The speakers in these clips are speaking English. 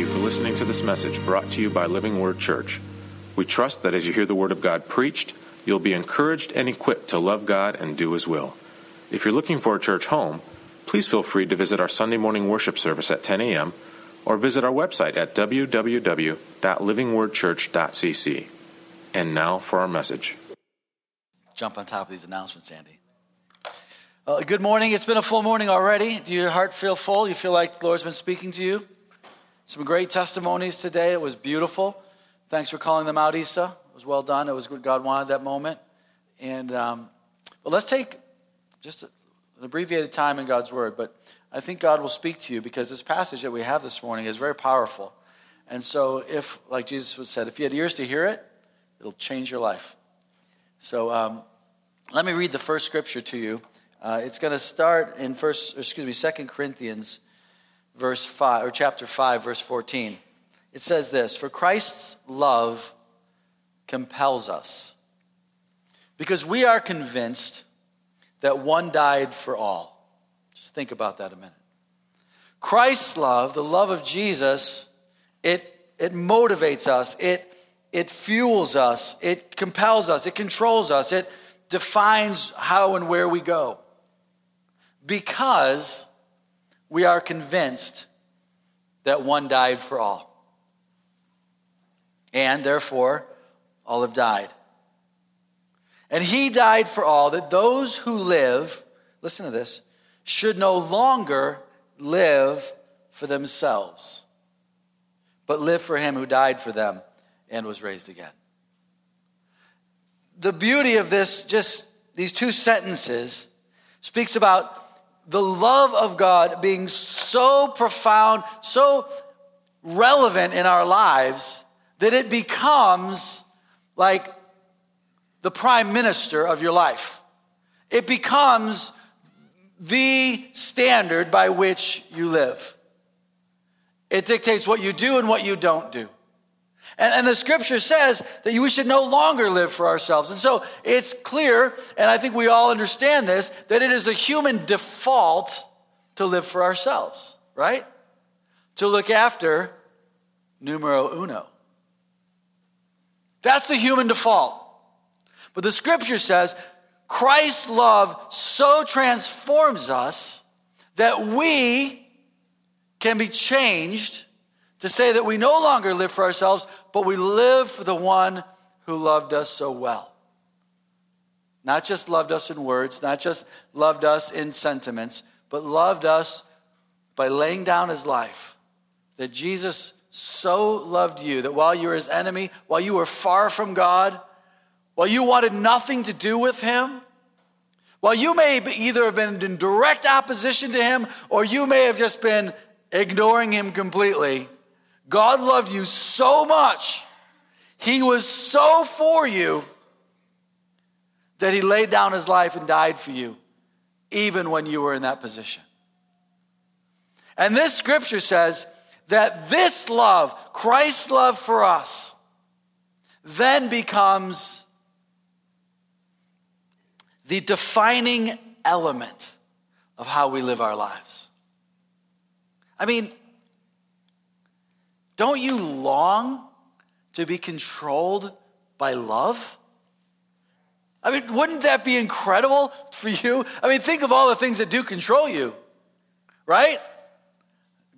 you for listening to this message brought to you by Living Word Church. We trust that as you hear the Word of God preached, you'll be encouraged and equipped to love God and do His will. If you're looking for a church home, please feel free to visit our Sunday morning worship service at 10 a.m. or visit our website at www.livingwordchurch.cc. And now for our message. Jump on top of these announcements, Andy. Uh, good morning. It's been a full morning already. Do your heart feel full? You feel like the Lord's been speaking to you? Some great testimonies today. It was beautiful. Thanks for calling them out, Isa. It was well done. It was what God wanted that moment. And um, but let's take just an abbreviated time in God's Word. But I think God will speak to you because this passage that we have this morning is very powerful. And so, if, like Jesus said, if you had ears to hear it, it'll change your life. So, um, let me read the first scripture to you. Uh, it's going to start in first, excuse me, Second Corinthians, verse five or chapter five, verse fourteen. It says this: "For Christ's love compels us, because we are convinced that one died for all." Just think about that a minute. Christ's love, the love of Jesus, it it motivates us. It it fuels us. It compels us. It controls us. It defines how and where we go because we are convinced that one died for all. And therefore, all have died. And he died for all, that those who live, listen to this, should no longer live for themselves, but live for him who died for them and was raised again. The beauty of this, just these two sentences, speaks about the love of God being so profound, so relevant in our lives that it becomes like the prime minister of your life. It becomes the standard by which you live. It dictates what you do and what you don't do. And, and, the scripture says that we should no longer live for ourselves. And so it's clear, and I think we all understand this, that it is a human default to live for ourselves, right? To look after numero uno. That's the human default. But the scripture says Christ's love so transforms us that we can be changed to say that we no longer live for ourselves, but we live for the one who loved us so well. Not just loved us in words, not just loved us in sentiments, but loved us by laying down his life. That Jesus so loved you that while you were his enemy, while you were far from God, while you wanted nothing to do with him, while you may either have been in direct opposition to him or you may have just been ignoring him completely, God loved you so much, He was so for you that He laid down His life and died for you, even when you were in that position. And this scripture says that this love, Christ's love for us, then becomes the defining element of how we live our lives. I mean, don't you long to be controlled by love? I mean, wouldn't that be incredible for you? I mean, think of all the things that do control you, right?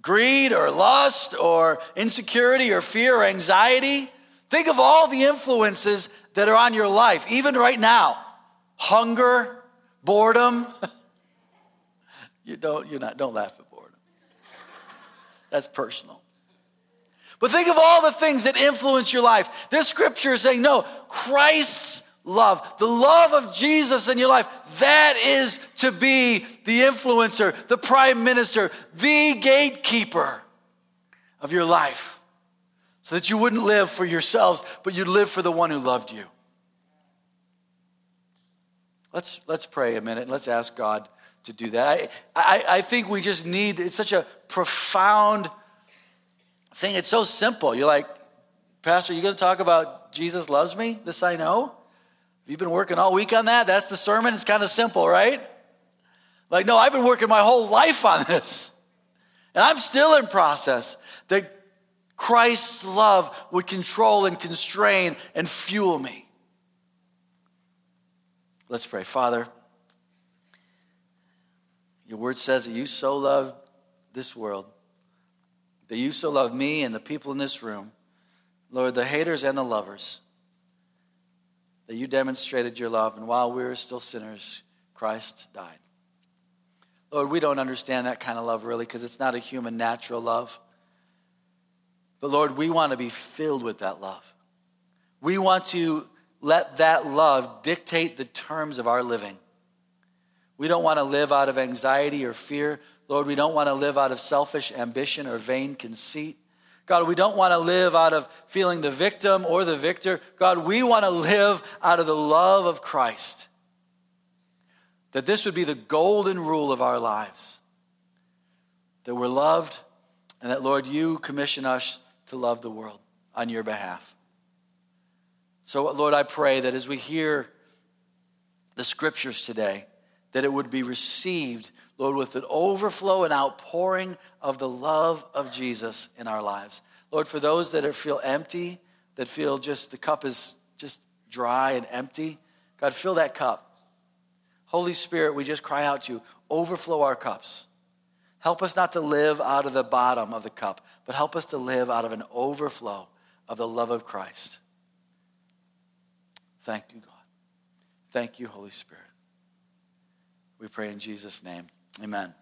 Greed or lust or insecurity or fear or anxiety. Think of all the influences that are on your life, even right now. Hunger, boredom. you don't, you're not, don't laugh at boredom. That's personal. But think of all the things that influence your life. This scripture is saying, no, Christ's love, the love of Jesus in your life, that is to be the influencer, the prime minister, the gatekeeper of your life. So that you wouldn't live for yourselves, but you'd live for the one who loved you. Let's, let's pray a minute let's ask God to do that. I, I, I think we just need, it's such a profound thing. It's so simple. You're like, Pastor, you going to talk about Jesus loves me? This I know. You've been working all week on that. That's the sermon. It's kind of simple, right? Like, no, I've been working my whole life on this. And I'm still in process. That Christ's love would control and constrain and fuel me. Let's pray. Father, your word says that you so loved this world, that you so love me and the people in this room, Lord, the haters and the lovers, that you demonstrated your love, and while we were still sinners, Christ died. Lord, we don't understand that kind of love really because it's not a human natural love. But Lord, we want to be filled with that love. We want to let that love dictate the terms of our living. We don't want to live out of anxiety or fear. Lord, we don't want to live out of selfish ambition or vain conceit. God, we don't want to live out of feeling the victim or the victor. God, we want to live out of the love of Christ. That this would be the golden rule of our lives. That we're loved, and that, Lord, you commission us to love the world on your behalf. So, Lord, I pray that as we hear the scriptures today, that it would be received, Lord, with an overflow and outpouring of the love of Jesus in our lives. Lord, for those that are, feel empty, that feel just the cup is just dry and empty, God, fill that cup. Holy Spirit, we just cry out to you, overflow our cups. Help us not to live out of the bottom of the cup, but help us to live out of an overflow of the love of Christ. Thank you, God. Thank you, Holy Spirit. We pray in Jesus' name. Amen.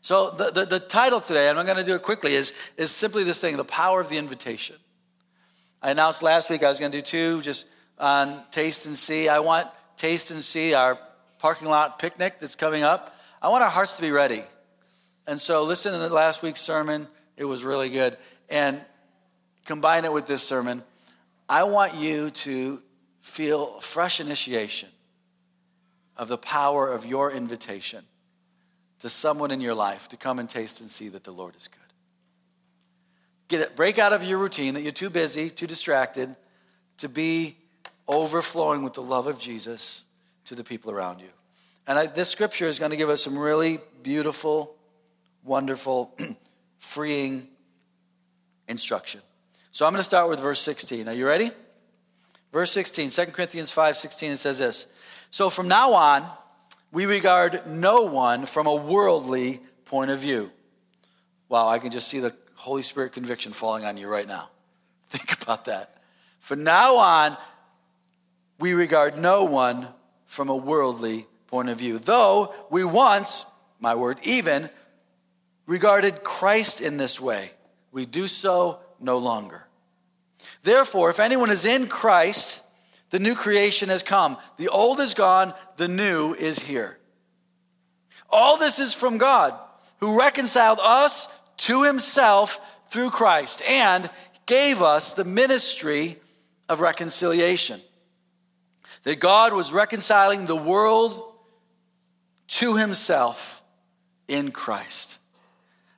So, the, the, the title today, and I'm going to do it quickly, is, is simply this thing the power of the invitation. I announced last week I was going to do two just on Taste and See. I want Taste and See, our parking lot picnic that's coming up. I want our hearts to be ready. And so, listen to the last week's sermon. It was really good. And combine it with this sermon. I want you to feel fresh initiation of the power of your invitation to someone in your life to come and taste and see that the Lord is good. Get it, break out of your routine that you're too busy, too distracted to be overflowing with the love of Jesus to the people around you. And I, this scripture is going to give us some really beautiful wonderful, freeing instruction. So I'm going to start with verse 16. Are you ready? Verse 16, 2 Corinthians 5 16, it says this. So from now on, we regard no one from a worldly point of view. Wow, I can just see the Holy Spirit conviction falling on you right now. Think about that. From now on, we regard no one from a worldly point of view. Though we once, my word, even regarded Christ in this way. We do so no longer. Therefore, if anyone is in Christ, the new creation has come. The old is gone, the new is here. All this is from God, who reconciled us to himself through Christ and gave us the ministry of reconciliation. That God was reconciling the world to himself in Christ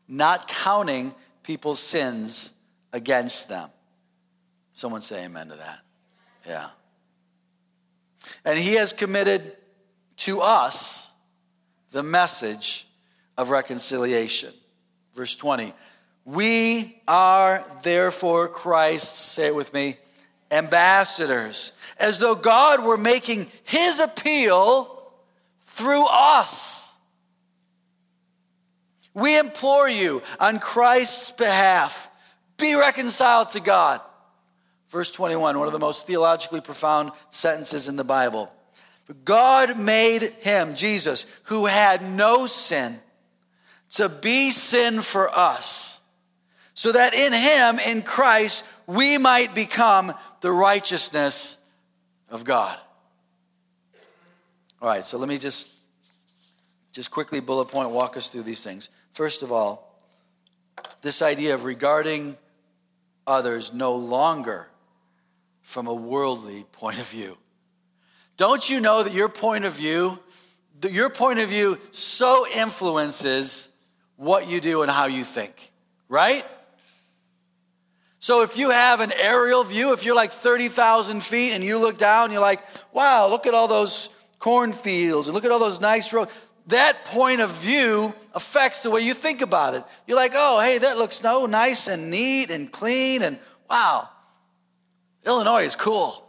not counting people's sins against them. Someone say amen to that. Yeah. And he has committed to us the message of reconciliation. Verse 20. We are therefore Christ's, say it with me, ambassadors, as though God were making his appeal through us. We implore you on Christ's behalf, be reconciled to God. Verse 21, one of the most theologically profound sentences in the Bible. God made him, Jesus, who had no sin, to be sin for us, so that in him, in Christ, we might become the righteousness of God. All right, so let me just just quickly bullet point walk us through these things. First of all, this idea of regarding others no longer from a worldly point of view. Don't you know that your point of view, your point of view so influences what you do and how you think, right? So if you have an aerial view, if you're like 30,000 feet and you look down, you're like, wow, look at all those cornfields and look at all those nice roads that point of view affects the way you think about it. You're like, oh, hey, that looks so nice and neat and clean, and wow, Illinois is cool.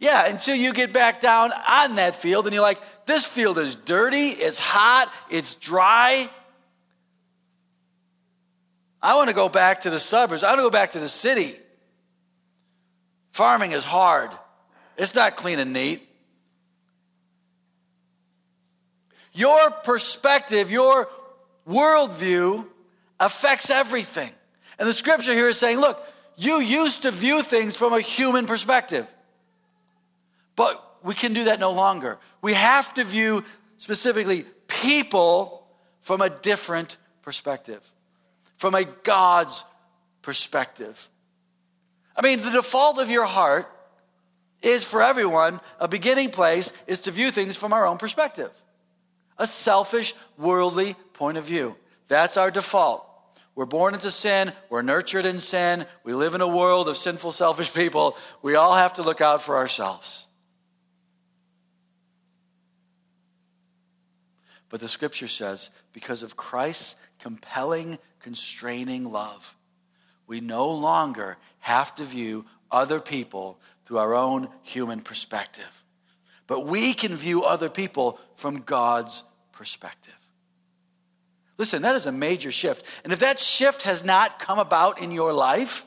Yeah, until you get back down on that field and you're like, this field is dirty, it's hot, it's dry. I want to go back to the suburbs. I want to go back to the city. Farming is hard, it's not clean and neat. Your perspective, your worldview affects everything. And the scripture here is saying, look, you used to view things from a human perspective, but we can do that no longer. We have to view specifically people from a different perspective, from a God's perspective. I mean, the default of your heart is for everyone, a beginning place is to view things from our own perspective a selfish, worldly point of view. That's our default. We're born into sin, we're nurtured in sin, we live in a world of sinful, selfish people. We all have to look out for ourselves. But the scripture says, because of Christ's compelling, constraining love, we no longer have to view other people through our own human perspective. But we can view other people from God's perspective. Listen, that is a major shift. And if that shift has not come about in your life,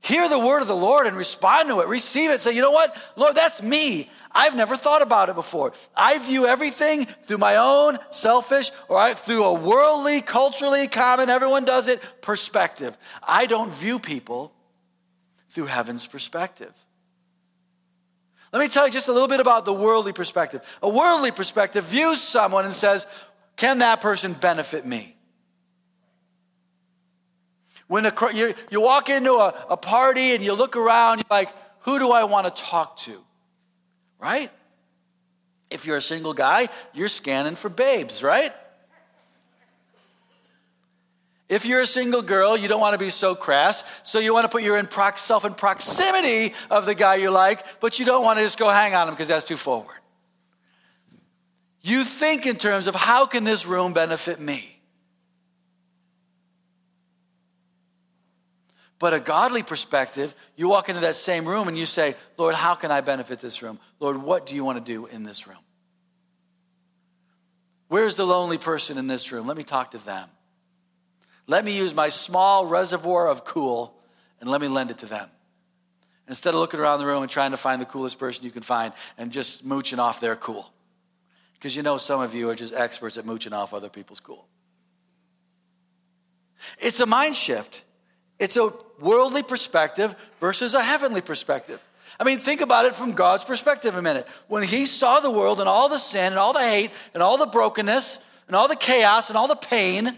hear the word of the Lord and respond to it. Receive it. Say, you know what? Lord, that's me. I've never thought about it before. I view everything through my own selfish or I, through a worldly, culturally common, everyone does it perspective. I don't view people through heaven's perspective. Let me tell you just a little bit about the worldly perspective. A worldly perspective views someone and says, Can that person benefit me? When a, you, you walk into a, a party and you look around, you're like, Who do I want to talk to? Right? If you're a single guy, you're scanning for babes, right? If you're a single girl, you don't want to be so crass, so you want to put yourself in proximity of the guy you like, but you don't want to just go hang on him because that's too forward. You think in terms of how can this room benefit me? But a godly perspective, you walk into that same room and you say, Lord, how can I benefit this room? Lord, what do you want to do in this room? Where's the lonely person in this room? Let me talk to them. Let me use my small reservoir of cool and let me lend it to them. Instead of looking around the room and trying to find the coolest person you can find and just mooching off their cool. Because you know some of you are just experts at mooching off other people's cool. It's a mind shift. It's a worldly perspective versus a heavenly perspective. I mean, think about it from God's perspective a minute. When He saw the world and all the sin and all the hate and all the brokenness and all the chaos and all the pain,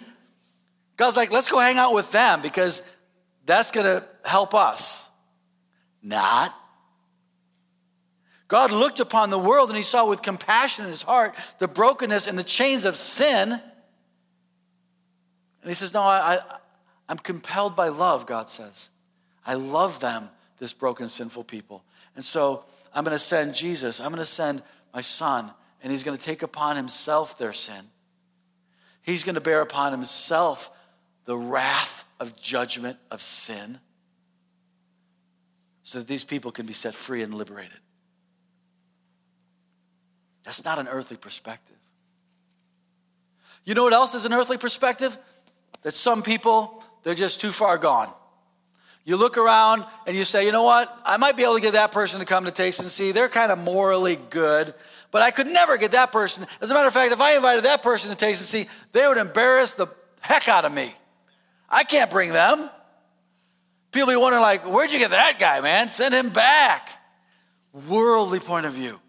God's like, let's go hang out with them because that's going to help us. Not. God looked upon the world and he saw with compassion in his heart the brokenness and the chains of sin. And he says, No, I, I, I'm compelled by love, God says. I love them, this broken, sinful people. And so I'm going to send Jesus, I'm going to send my son, and he's going to take upon himself their sin. He's going to bear upon himself the wrath of judgment of sin so that these people can be set free and liberated. That's not an earthly perspective. You know what else is an earthly perspective? That some people, they're just too far gone. You look around and you say, you know what? I might be able to get that person to come to taste and see. They're kind of morally good, but I could never get that person. As a matter of fact, if I invited that person to taste and see, they would embarrass the heck out of me. I can't bring them. People be wondering, like, where'd you get that guy, man? Send him back. Worldly point of view.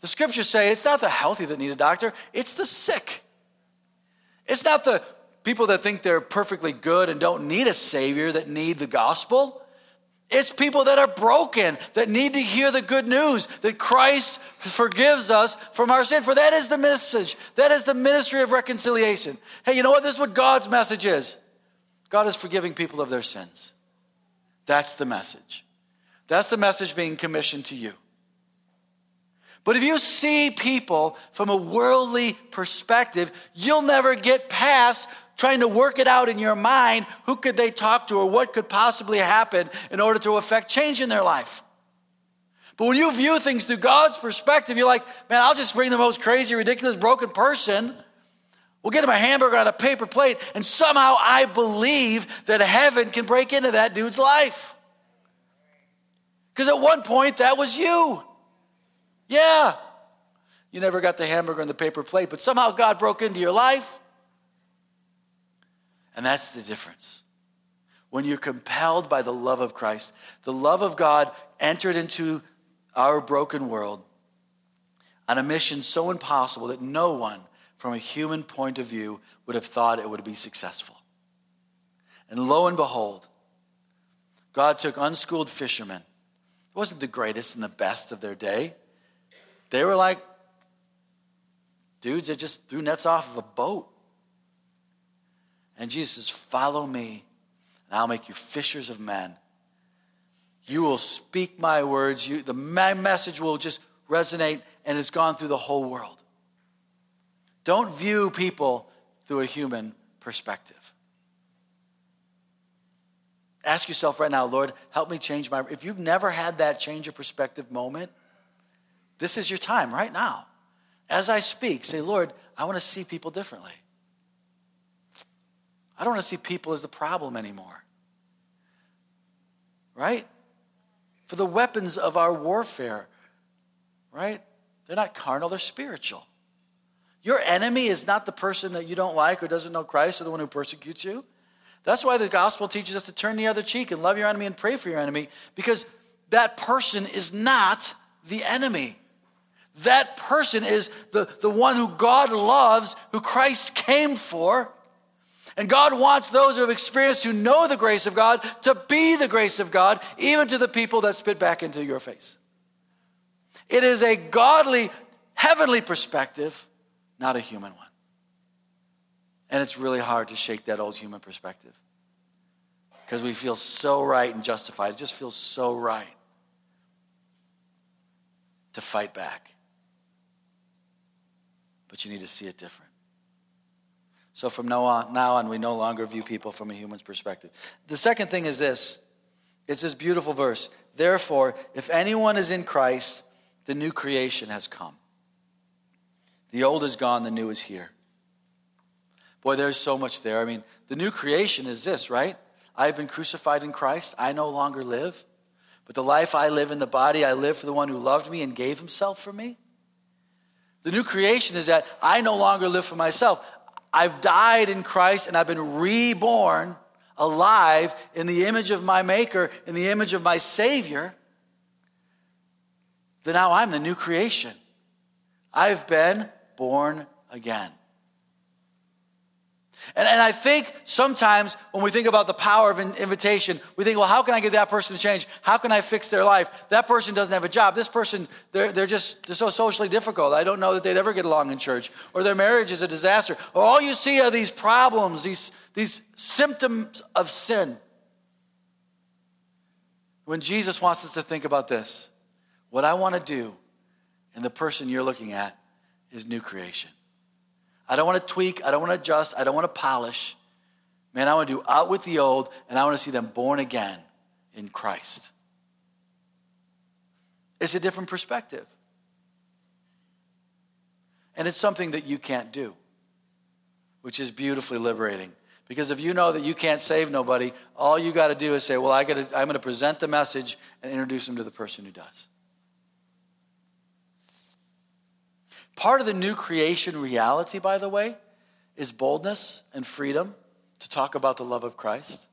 The scriptures say it's not the healthy that need a doctor, it's the sick. It's not the people that think they're perfectly good and don't need a savior that need the gospel. It's people that are broken, that need to hear the good news that Christ forgives us from our sin. For that is the message. That is the ministry of reconciliation. Hey, you know what? This is what God's message is God is forgiving people of their sins. That's the message. That's the message being commissioned to you. But if you see people from a worldly perspective, you'll never get past trying to work it out in your mind who could they talk to or what could possibly happen in order to affect change in their life. But when you view things through God's perspective, you're like, man, I'll just bring the most crazy, ridiculous, broken person. We'll get him a hamburger on a paper plate, and somehow I believe that heaven can break into that dude's life. Because at one point, that was you. Yeah. You never got the hamburger on the paper plate, but somehow God broke into your life. And that's the difference. When you're compelled by the love of Christ, the love of God entered into our broken world on a mission so impossible that no one, from a human point of view, would have thought it would be successful. And lo and behold, God took unschooled fishermen. It wasn't the greatest and the best of their day. They were like dudes that just threw nets off of a boat. And Jesus says, Follow me, and I'll make you fishers of men. You will speak my words. You, the, my message will just resonate, and it's gone through the whole world. Don't view people through a human perspective. Ask yourself right now, Lord, help me change my. If you've never had that change of perspective moment, this is your time right now. As I speak, say, Lord, I want to see people differently. I don't want to see people as the problem anymore. Right? For the weapons of our warfare, right? They're not carnal, they're spiritual. Your enemy is not the person that you don't like or doesn't know Christ or the one who persecutes you. That's why the gospel teaches us to turn the other cheek and love your enemy and pray for your enemy because that person is not the enemy. That person is the, the one who God loves, who Christ came for, and God wants those who have experienced, who know the grace of God, to be the grace of God, even to the people that spit back into your face. It is a godly, heavenly perspective, not a human one. And it's really hard to shake that old human perspective because we feel so right and justified. It just feels so right to fight back. But you need to see it different. So from now on, now on, we no longer view people from a human's perspective. The second thing is this it's this beautiful verse. Therefore, if anyone is in Christ, the new creation has come. The old is gone, the new is here. Boy, there's so much there. I mean, the new creation is this, right? I have been crucified in Christ. I no longer live. But the life I live in the body, I live for the one who loved me and gave himself for me. The new creation is that I no longer live for myself. I've died in Christ and I've been reborn alive in the image of my Maker, in the image of my Savior, then now I'm the new creation. I've been born again. And, and I think sometimes when we think about the power of an invitation, we think, well, how can I get that person to change? How can I fix their life? That person doesn't have a job. This person, they're, they're just they're so socially difficult. I don't know that they'd ever get along in church. Or their marriage is a disaster. Or all you see are these problems, these, these symptoms of sin. When Jesus wants us to think about this, what I want to do in the person you're looking at is new creation. I don't want to tweak. I don't want to adjust. I don't want to polish. Man, I want to do out with the old, and I want to see them born again in Christ. It's a different perspective. And it's something that you can't do, which is beautifully liberating. Because if you know that you can't save nobody, all you got to do is say, Well, I gotta, I'm going to present the message and introduce them to the person who does. Part of the new creation reality, by the way, is boldness and freedom to talk about the love of Christ.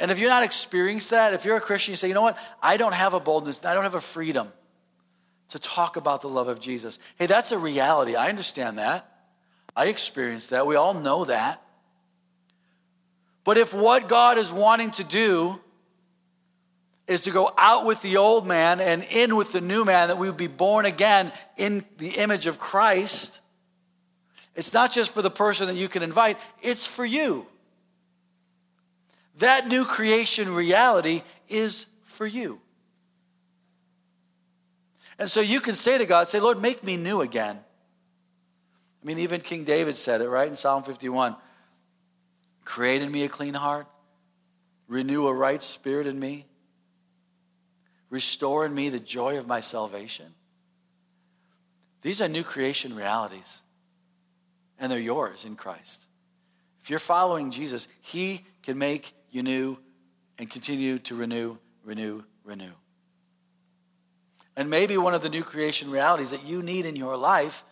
And if you're not experienced that, if you're a Christian, you say, you know what? I don't have a boldness, I don't have a freedom to talk about the love of Jesus. Hey, that's a reality. I understand that. I experienced that. We all know that. But if what God is wanting to do is to go out with the old man and in with the new man, that we would be born again in the image of Christ. It's not just for the person that you can invite, it's for you. That new creation reality is for you. And so you can say to God, say, Lord, make me new again. I mean, even King David said it, right, in Psalm 51 Create in me a clean heart, renew a right spirit in me, restore in me the joy of my salvation. These are new creation realities, and they're yours in Christ. If you're following Jesus, He can make you new and continue to renew, renew, renew. And maybe one of the new creation realities that you need in your life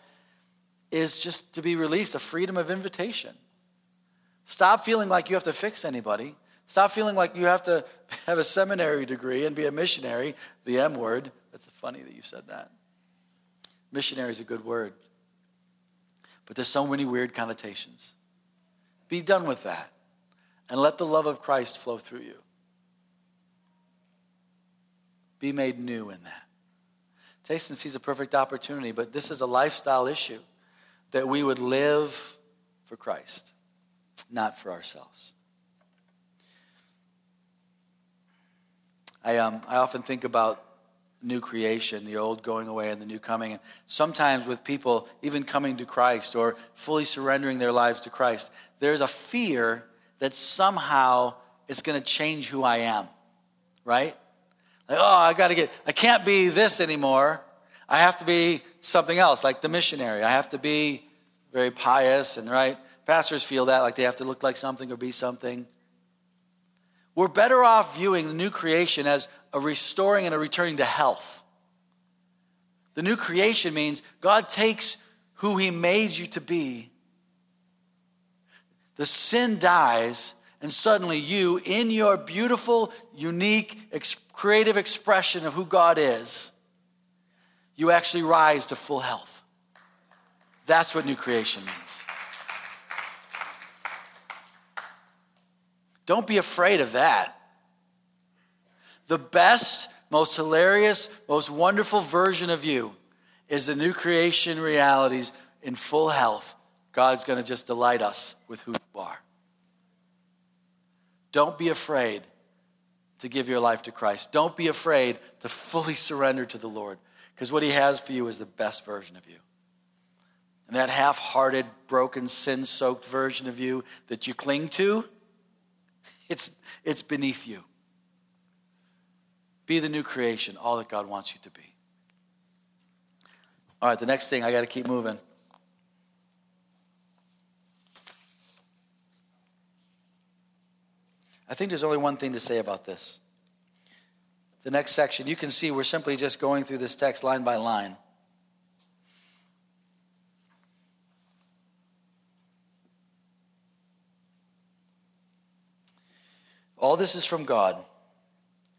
is just to be released a freedom of invitation. Stop feeling like you have to fix anybody. Stop feeling like you have to have a seminary degree and be a missionary, the M word. That's funny that you said that. Missionary is a good word. But there's so many weird connotations. Be done with that and let the love of Christ flow through you. Be made new in that. Taste and see a perfect opportunity, but this is a lifestyle issue that we would live for Christ, not for ourselves. I, um, I often think about new creation, the old going away and the new coming. And sometimes with people even coming to Christ or fully surrendering their lives to Christ, there's a fear that somehow it's going to change who I am, right? Like, oh, I got to get, I can't be this anymore. I have to be something else, like the missionary. I have to be very pious and right. Pastors feel that, like they have to look like something or be something. We're better off viewing the new creation as a restoring and a returning to health. The new creation means God takes who He made you to be, the sin dies, and suddenly you, in your beautiful, unique, creative expression of who God is, you actually rise to full health. That's what new creation means. Don't be afraid of that. The best, most hilarious, most wonderful version of you is the new creation realities in full health. God's going to just delight us with who you are. Don't be afraid to give your life to Christ. Don't be afraid to fully surrender to the Lord because what He has for you is the best version of you. And that half hearted, broken, sin soaked version of you that you cling to, it's, it's beneath you. Be the new creation, all that God wants you to be. All right, the next thing, I got to keep moving. I think there's only one thing to say about this. The next section, you can see we're simply just going through this text line by line. All this is from God,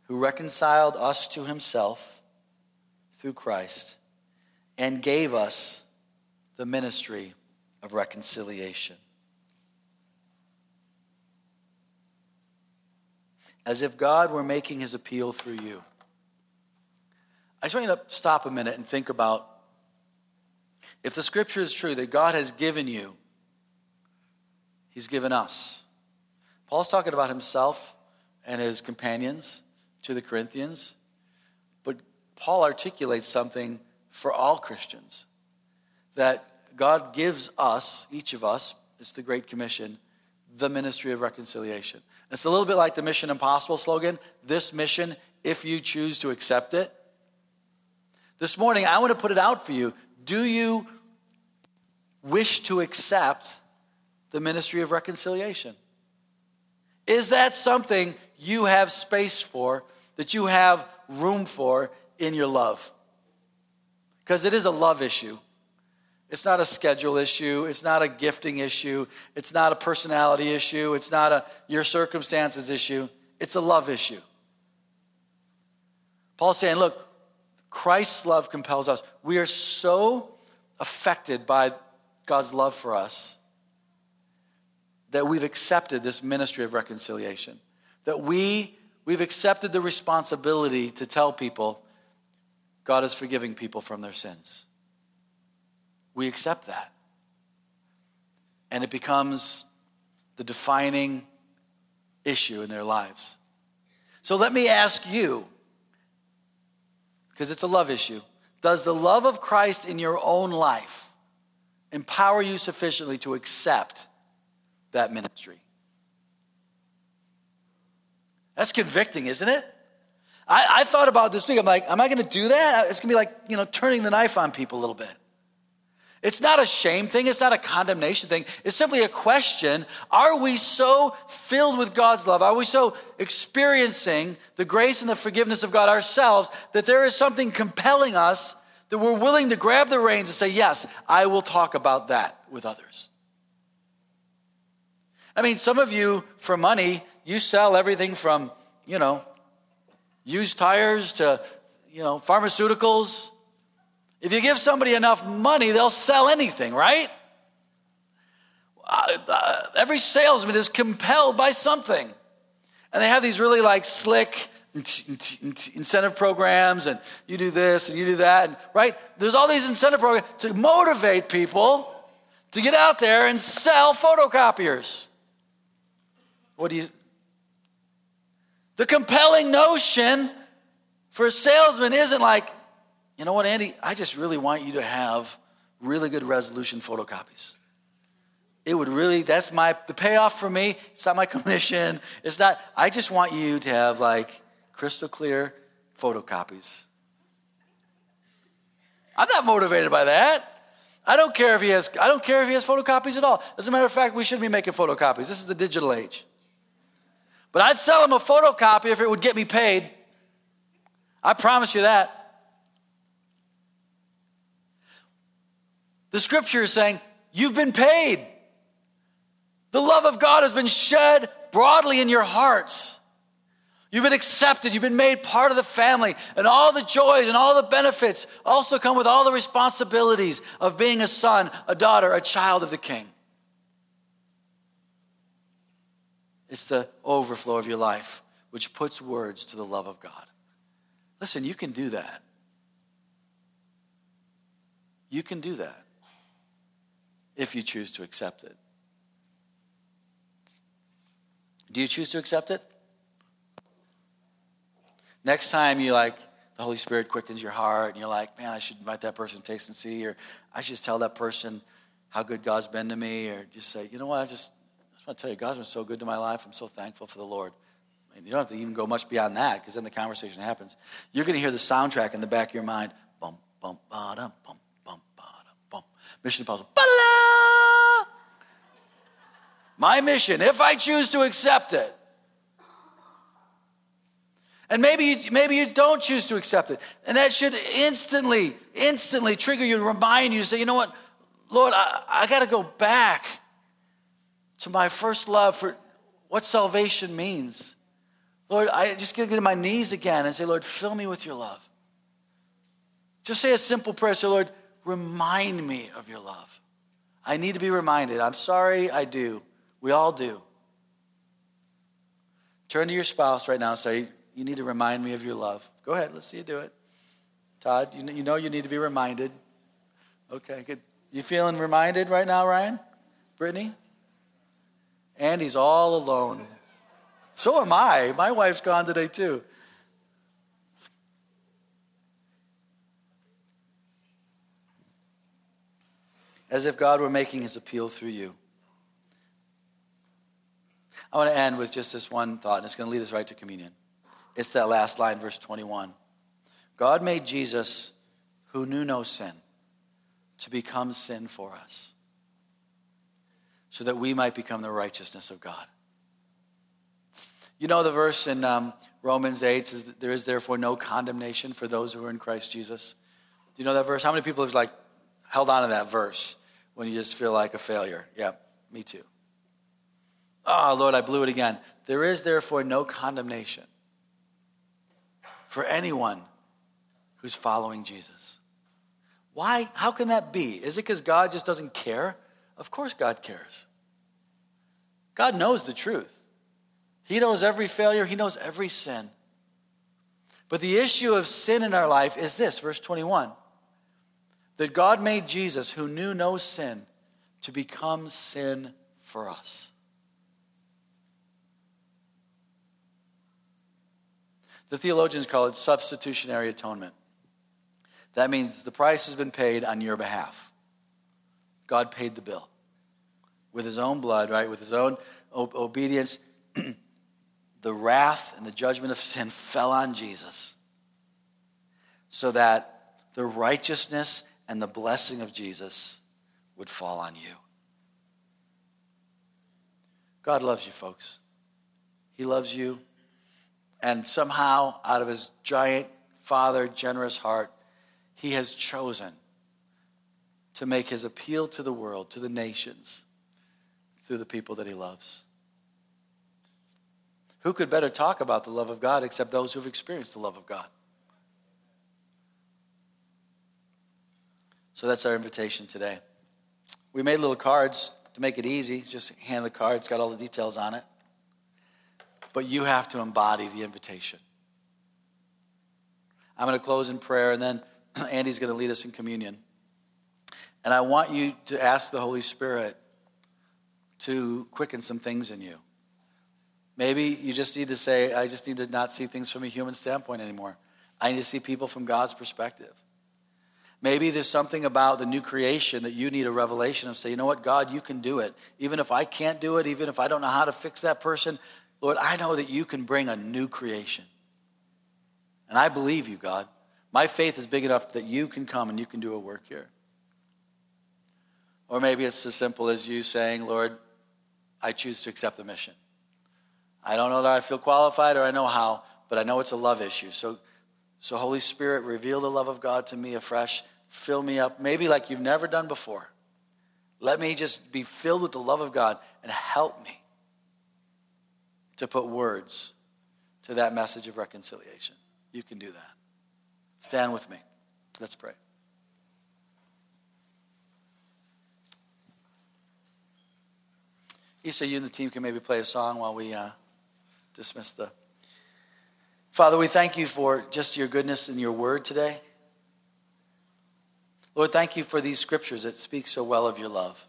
who reconciled us to himself through Christ and gave us the ministry of reconciliation. As if God were making his appeal through you. I just want you to stop a minute and think about if the scripture is true that God has given you, he's given us. Paul's talking about himself and his companions to the Corinthians. But Paul articulates something for all Christians that God gives us, each of us, it's the Great Commission, the ministry of reconciliation. It's a little bit like the Mission Impossible slogan this mission, if you choose to accept it. This morning, I want to put it out for you. Do you wish to accept the ministry of reconciliation? Is that something you have space for, that you have room for in your love? Because it is a love issue. It's not a schedule issue. It's not a gifting issue. It's not a personality issue. It's not a your circumstances issue. It's a love issue. Paul's saying, look, Christ's love compels us. We are so affected by God's love for us that we've accepted this ministry of reconciliation. That we, we've accepted the responsibility to tell people God is forgiving people from their sins. We accept that. And it becomes the defining issue in their lives. So let me ask you, because it's a love issue, Does the love of Christ in your own life empower you sufficiently to accept that ministry? That's convicting, isn't it? I, I thought about this week. I'm like, am I going to do that? It's going to be like, you know, turning the knife on people a little bit. It's not a shame thing. It's not a condemnation thing. It's simply a question. Are we so filled with God's love? Are we so experiencing the grace and the forgiveness of God ourselves that there is something compelling us that we're willing to grab the reins and say, Yes, I will talk about that with others? I mean, some of you, for money, you sell everything from, you know, used tires to, you know, pharmaceuticals. If you give somebody enough money, they'll sell anything, right? Uh, uh, every salesman is compelled by something. And they have these really like slick incentive programs, and you do this and you do that, right? There's all these incentive programs to motivate people to get out there and sell photocopiers. What do you the compelling notion for a salesman isn't like, you know what, Andy, I just really want you to have really good resolution photocopies. It would really, that's my, the payoff for me, it's not my commission. It's not, I just want you to have like crystal clear photocopies. I'm not motivated by that. I don't care if he has, I don't care if he has photocopies at all. As a matter of fact, we shouldn't be making photocopies. This is the digital age. But I'd sell him a photocopy if it would get me paid. I promise you that. The scripture is saying, You've been paid. The love of God has been shed broadly in your hearts. You've been accepted. You've been made part of the family. And all the joys and all the benefits also come with all the responsibilities of being a son, a daughter, a child of the king. It's the overflow of your life, which puts words to the love of God. Listen, you can do that. You can do that if you choose to accept it. Do you choose to accept it? Next time you like, the Holy Spirit quickens your heart and you're like, man, I should invite that person to taste and see, or I should just tell that person how good God's been to me, or just say, you know what, I just I want to tell you, God's been so good to my life. I'm so thankful for the Lord. Mean, you don't have to even go much beyond that because then the conversation happens. You're going to hear the soundtrack in the back of your mind. Bum, bum, ba-dum, bum, bum, ba-dum, bum. Mission Impossible. Ba-da! My mission, if I choose to accept it. And maybe you, maybe you don't choose to accept it. And that should instantly, instantly trigger you and remind you to say, you know what, Lord, I, I got to go back to my first love for what salvation means. Lord, I just get to my knees again and say, Lord, fill me with your love. Just say a simple prayer. Say, Lord, remind me of your love. I need to be reminded. I'm sorry, I do. We all do. Turn to your spouse right now and say, You need to remind me of your love. Go ahead, let's see you do it. Todd, you know you need to be reminded. Okay, good. You feeling reminded right now, Ryan? Brittany? And he's all alone. So am I. My wife's gone today, too. As if God were making his appeal through you. I want to end with just this one thought, and it's going to lead us right to communion. It's that last line, verse 21. God made Jesus, who knew no sin, to become sin for us so that we might become the righteousness of God. You know the verse in um, Romans 8 says there is therefore no condemnation for those who are in Christ Jesus. Do you know that verse? How many people have like held on to that verse when you just feel like a failure? Yeah, me too. Oh, Lord, I blew it again. There is therefore no condemnation for anyone who's following Jesus. Why? How can that be? Is it because God just doesn't care? Of course, God cares. God knows the truth. He knows every failure, He knows every sin. But the issue of sin in our life is this, verse 21 that God made Jesus, who knew no sin, to become sin for us. The theologians call it substitutionary atonement. That means the price has been paid on your behalf. God paid the bill with his own blood, right? With his own obedience. the wrath and the judgment of sin fell on Jesus so that the righteousness and the blessing of Jesus would fall on you. God loves you, folks. He loves you. And somehow, out of his giant, father, generous heart, he has chosen to make his appeal to the world, to the nations, through the people that he loves. Who could better talk about the love of God except those who've experienced the love of God? So that's our invitation today. We made little cards to make it easy. Just hand the card, it's got all the details on it. But you have to embody the invitation. I'm going to close in prayer, and then Andy's going to lead us in communion. And I want you to ask the Holy Spirit to quicken some things in you. Maybe you just need to say, I just need to not see things from a human standpoint anymore. I need to see people from God's perspective. Maybe there's something about the new creation that you need a revelation of say, you know what, God, you can do it. Even if I can't do it, even if I don't know how to fix that person, Lord, I know that you can bring a new creation. And I believe you, God. My faith is big enough that you can come and you can do a work here. Or maybe it's as simple as you saying, Lord, I choose to accept the mission. I don't know that I feel qualified or I know how, but I know it's a love issue. So so, Holy Spirit, reveal the love of God to me afresh. Fill me up, maybe like you've never done before. Let me just be filled with the love of God and help me to put words to that message of reconciliation. You can do that. Stand with me. Let's pray. Issa, you and the team can maybe play a song while we uh, dismiss the. Father, we thank you for just your goodness and your word today. Lord, thank you for these scriptures that speak so well of your love.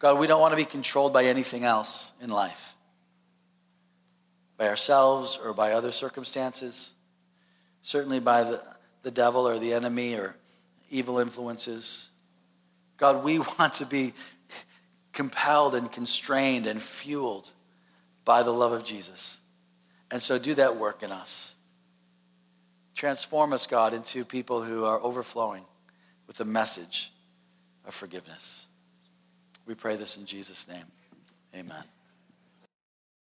God, we don't want to be controlled by anything else in life, by ourselves or by other circumstances, certainly by the, the devil or the enemy or evil influences. God, we want to be compelled and constrained and fueled by the love of Jesus. And so do that work in us. Transform us, God, into people who are overflowing with the message of forgiveness. We pray this in Jesus' name. Amen.